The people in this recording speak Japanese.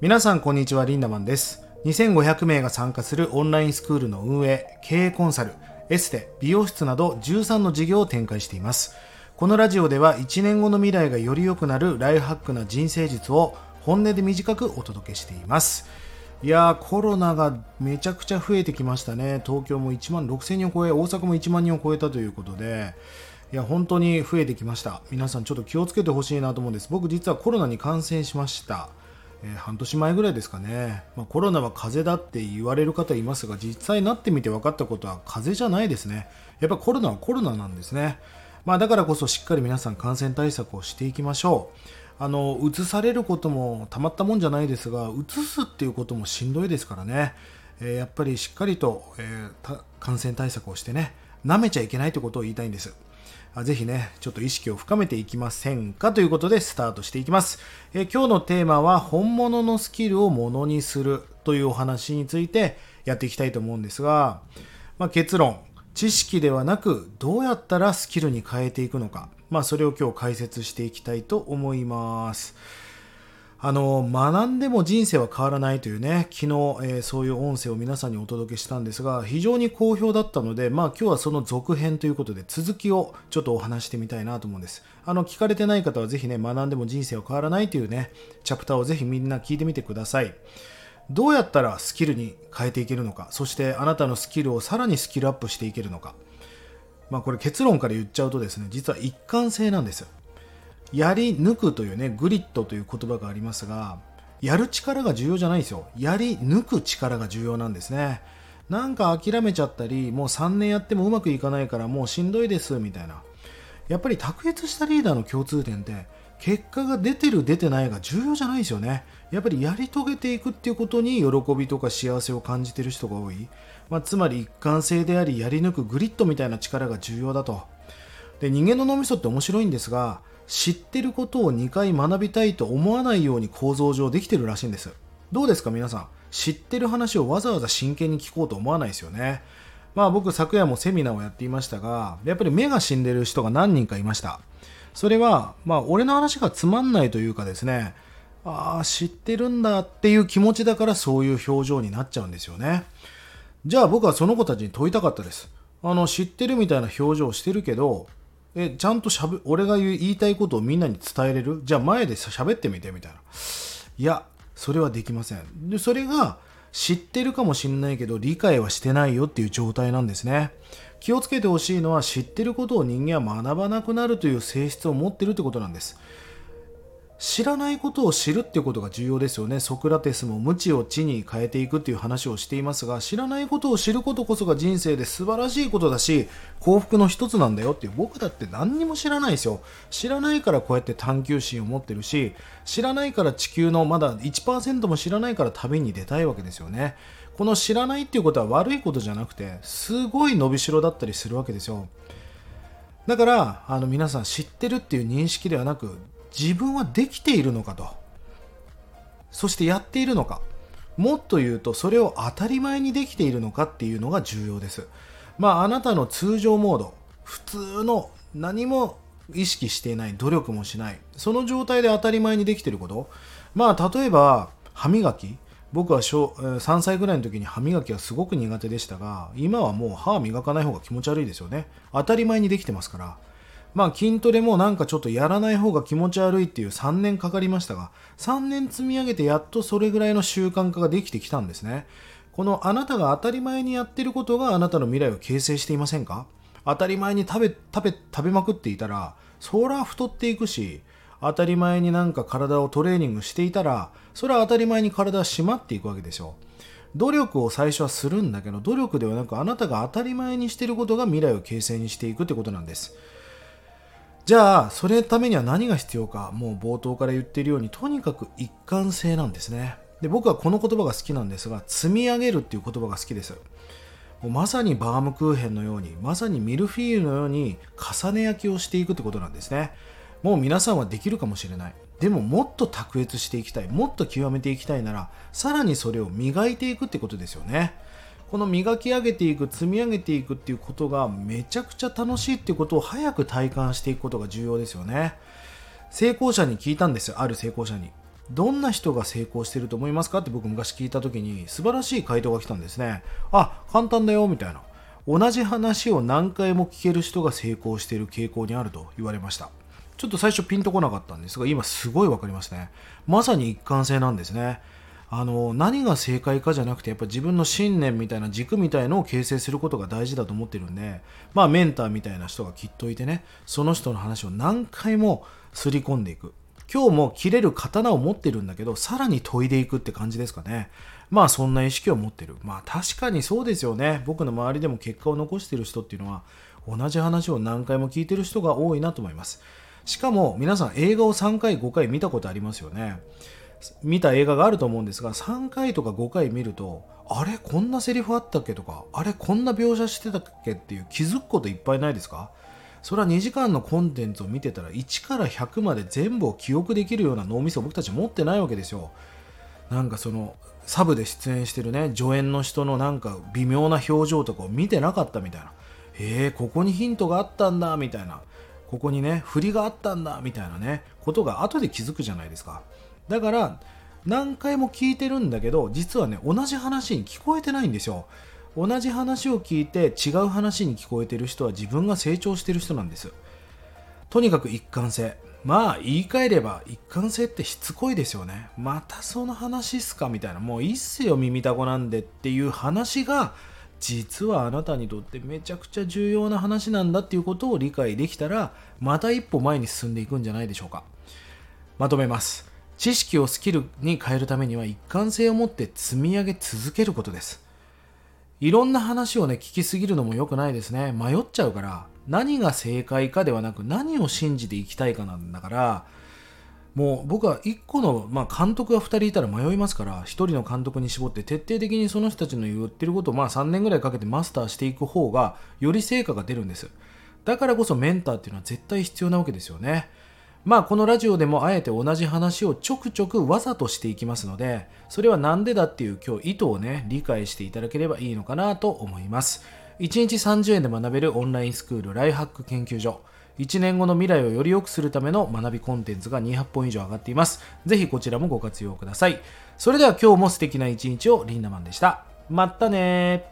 皆さんこんにちはリンダマンです。2500名が参加するオンラインスクールの運営経営コンサルエステ美容室など13の事業を展開しています。このラジオでは1年後の未来がより良くなるライフハックな人生術を本音で短くお届けしています。いやーコロナがめちゃくちゃ増えてきましたね。東京も1万6000人を超え大阪も1万人を超えたということで。いや本当に増えてきました。皆さんちょっと気をつけてほしいなと思うんです。僕実はコロナに感染しました。えー、半年前ぐらいですかね、まあ、コロナは風邪だって言われる方いますが実際になってみて分かったことは風邪じゃないですね。やっぱコロナはコロナなんですね、まあ、だからこそしっかり皆さん感染対策をしていきましょう。あの移されることもたまったもんじゃないですが移すっていうこともしんどいですからね、えー、やっぱりしっかりと、えー、感染対策をしてね舐めちゃいけないということを言いたいんです。ぜひね、ちょっと意識を深めていきませんか？ということでスタートしていきます。え今日のテーマは本物のスキルをものにするというお話についてやっていきたいと思うんですが、まあ、結論、知識ではなくどうやったらスキルに変えていくのか、まあ、それを今日解説していきたいと思います。あの、学んでも人生は変わらないというね、昨日、えー、そういう音声を皆さんにお届けしたんですが、非常に好評だったので、まあ今日はその続編ということで、続きをちょっとお話してみたいなと思うんです。あの、聞かれてない方はぜひね、学んでも人生は変わらないというね、チャプターをぜひみんな聞いてみてください。どうやったらスキルに変えていけるのか、そしてあなたのスキルをさらにスキルアップしていけるのか。まあこれ結論から言っちゃうとですね、実は一貫性なんです。やり抜くというね、グリッドという言葉がありますが、やる力が重要じゃないんですよ。やり抜く力が重要なんですね。なんか諦めちゃったり、もう3年やってもうまくいかないからもうしんどいですみたいな。やっぱり卓越したリーダーの共通点って、結果が出てる出てないが重要じゃないですよね。やっぱりやり遂げていくっていうことに喜びとか幸せを感じてる人が多い。まあ、つまり一貫性でありやり抜くグリッドみたいな力が重要だと。で人間の脳みそって面白いんですが知ってることを2回学びたいと思わないように構造上できてるらしいんです。どうですか皆さん？知ってる話をわざわざ真剣に聞こうと思わないですよね。まあ僕昨夜もセミナーをやっていましたがやっぱり目が死んでる人が何人かいました。それはまあ俺の話がつまんないというかですねああ知ってるんだっていう気持ちだからそういう表情になっちゃうんですよね。じゃあ僕はその子たちに問いたかったです。あの知ってるみたいな表情をしてるけどえ、ちゃんとしゃべ、俺が言いたいことをみんなに伝えれる？じゃあ前で喋ってみてみたいな。いや、それはできません。で、それが知ってるかもしんないけど理解はしてないよっていう状態なんですね。気をつけてほしいのは知ってることを人間は学ばなくなるという性質を持ってるってことなんです。知らないことを知るっていうことが重要ですよね。ソクラテスも無知を知に変えていくっていう話をしていますが、知らないことを知ることこそが人生で素晴らしいことだし、幸福の一つなんだよっていう、僕だって何にも知らないですよ。知らないからこうやって探求心を持ってるし、知らないから地球のまだ1%も知らないから旅に出たいわけですよね。この知らないっていうことは悪いことじゃなくて、すごい伸びしろだったりするわけですよ。だから、あの皆さん知ってるっていう認識ではなく、自分はできているのかと。そしてやっているのか。もっと言うとそれを当たり前にできているのかっていうのが重要です。まああなたの通常モード。普通の何も意識していない。努力もしない。その状態で当たり前にできていること。まあ例えば歯磨き。僕は小3歳ぐらいの時に歯磨きはすごく苦手でしたが今はもう歯磨かない方が気持ち悪いですよね。当たり前にできてますから。まあ筋トレもなんかちょっとやらない方が気持ち悪いっていう3年かかりましたが、3年積み上げてやっとそれぐらいの習慣化ができてきたんですね。このあなたが当たり前にやってることがあなたの未来を形成していませんか？当たり前に食べ、食べ、食べまくっていたら、そら太っていくし、当たり前になんか体をトレーニングしていたら、それは当たり前に体は締まっていくわけですよ。努力を最初はするんだけど、努力ではなくあなたが当たり前にしていることが未来を形成にしていくってことなんです。じゃあ、それためには何が必要か、もう冒頭から言っているように、とにかく一貫性なんですね。で、僕はこの言葉が好きなんですが、積み上げるっていう言葉が好きです。もうまさにバームクーヘンのように、まさにミルフィーユのように重ね焼きをしていくってことなんですね。もう皆さんはできるかもしれない。でももっと卓越していきたい。もっと極めていきたいなら、さらにそれを磨いていくってことですよね。この磨き上げていく積み上げていくっていうことがめちゃくちゃ楽しいっていうことを早く体感していくことが重要ですよね成功者に聞いたんですよある成功者にどんな人が成功してると思いますかって僕昔聞いた時に素晴らしい回答が来たんですね。あ、簡単だよ、みたいな。同じ話を何回も聞ける人が成功している傾向にあると言われました。ちょっと最初ピンとこなかったんですが、今すごいわかりますね。まさに一貫性なんですね。あの、何が正解かじゃなくて、やっぱ自分の信念みたいな軸みたいのを形成することが大事だと思ってるんで、まあメンターみたいな人がきっといてね、その人の話を何回もすり込んでいく。今日も切れる刀を持ってるんだけど、さらに研いでいくって感じですかね。まあそんな意識を持ってる。まあ確かにそうですよね。僕の周りでも結果を残してる人っていうのは、同じ話を何回も聞いてる人が多いなと思います。しかも皆さん映画を3回5回見たことありますよね。見た映画があると思うんですが、3回とか5回見ると、あれこんなセリフあったっけとか、あれこんな描写してたっけっていう気づくこといっぱいないですか？それは2時間のコンテンツを見てたら1から100まで全部を記憶できるような脳みそを僕たち持ってないわけですよ。なんかそのサブで出演してるね助演の人のなんか微妙な表情とかを見てなかったみたいな。へえここにヒントがあったんだみたいな。ここにね振りがあったんだみたいなねことが後で気づくじゃないですか。だから何回も聞いてるんだけど実はね同じ話に聞こえてないんですよ。同じ話を聞いて違う話に聞こえてる人は自分が成長してる人なんです。とにかく一貫性。まあ言い換えれば一貫性ってしつこいですよね。またその話っすかみたいな。もういいっすよ耳たこなんでっていう話が実はあなたにとってめちゃくちゃ重要な話なんだっていうことを理解できたらまた一歩前に進んでいくんじゃないでしょうか。まとめます。知識をスキルに変えるためには一貫性を持って積み上げ続けることですいろんな話をね、聞きすぎるのも良くないですね。迷っちゃうから、何が正解かではなく、何を信じていきたいかなんだから、もう僕は1個の、まあ、監督が2人いたら迷いますから、1人の監督に絞って徹底的にその人たちの言ってることをまあ3年ぐらいかけてマスターしていく方が、より成果が出るんです。だからこそメンターっていうのは絶対必要なわけですよね。まあこのラジオでもあえて同じ話をちょくちょくわざとしていきますので、それは何でだっていう今日意図をね、理解していただければいいのかなと思います。1日30円で学べるオンラインスクールライハック研究所。1年後の未来をより良くするための学びコンテンツが200本以上上がっています。ぜひこちらもご活用ください。それでは今日も素敵な一日をリンダマンでした。まったね